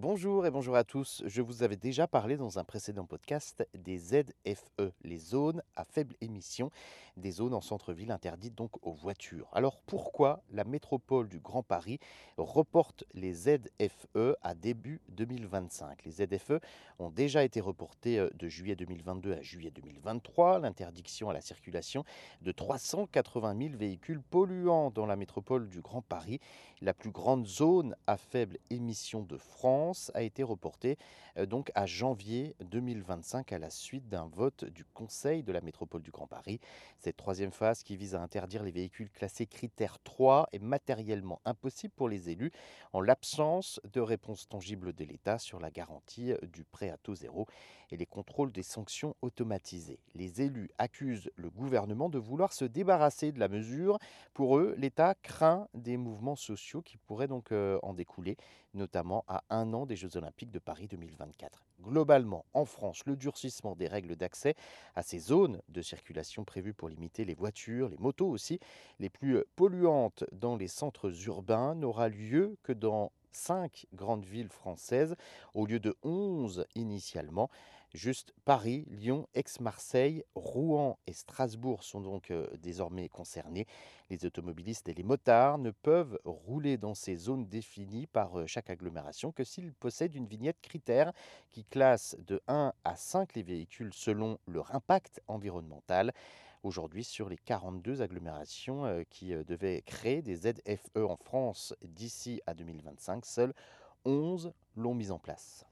Bonjour et bonjour à tous. Je vous avais déjà parlé dans un précédent podcast des ZFE, les zones à faible émission, des zones en centre-ville interdites donc aux voitures. Alors pourquoi la métropole du Grand Paris reporte les ZFE à début 2025 Les ZFE ont déjà été reportés euh, de juillet 2022 à juillet 2023. L'interdiction à la circulation de 380 000 véhicules polluants dans la métropole du Grand Paris, la plus grande zone à faible émission de France a été reportée euh, donc à janvier 2025 à la suite d'un vote du Conseil de la métropole du Grand Paris. Cette troisième phase qui vise à interdire les véhicules classés critère 3 est matériellement impossible pour les élus en l'absence de réponse tangible de l'État sur la garantie du prêt à taux zéro et les contrôles des sanctions automatisés. Les élus accusent le gouvernement de vouloir se débarrasser de la mesure. Pour eux, l'État craint des mouvements sociaux qui pourraient donc euh, en découler, notamment à un des Jeux olympiques de Paris 2024. Globalement, en France, le durcissement des règles d'accès à ces zones de circulation prévues pour limiter les voitures, les motos aussi, les plus polluantes dans les centres urbains n'aura lieu que dans cinq grandes villes françaises au lieu de 11 initialement. Juste Paris, Lyon, Aix-Marseille, Rouen et Strasbourg sont donc euh, désormais concernés. Les automobilistes et les motards ne peuvent rouler dans ces zones définies par euh, chaque agglomération que s'ils possèdent une vignette critère qui classe de 1 à 5 les véhicules selon leur impact environnemental. Aujourd'hui, sur les 42 agglomérations euh, qui devaient créer des ZFE en France d'ici à 2025, seules 11 l'ont mis en place.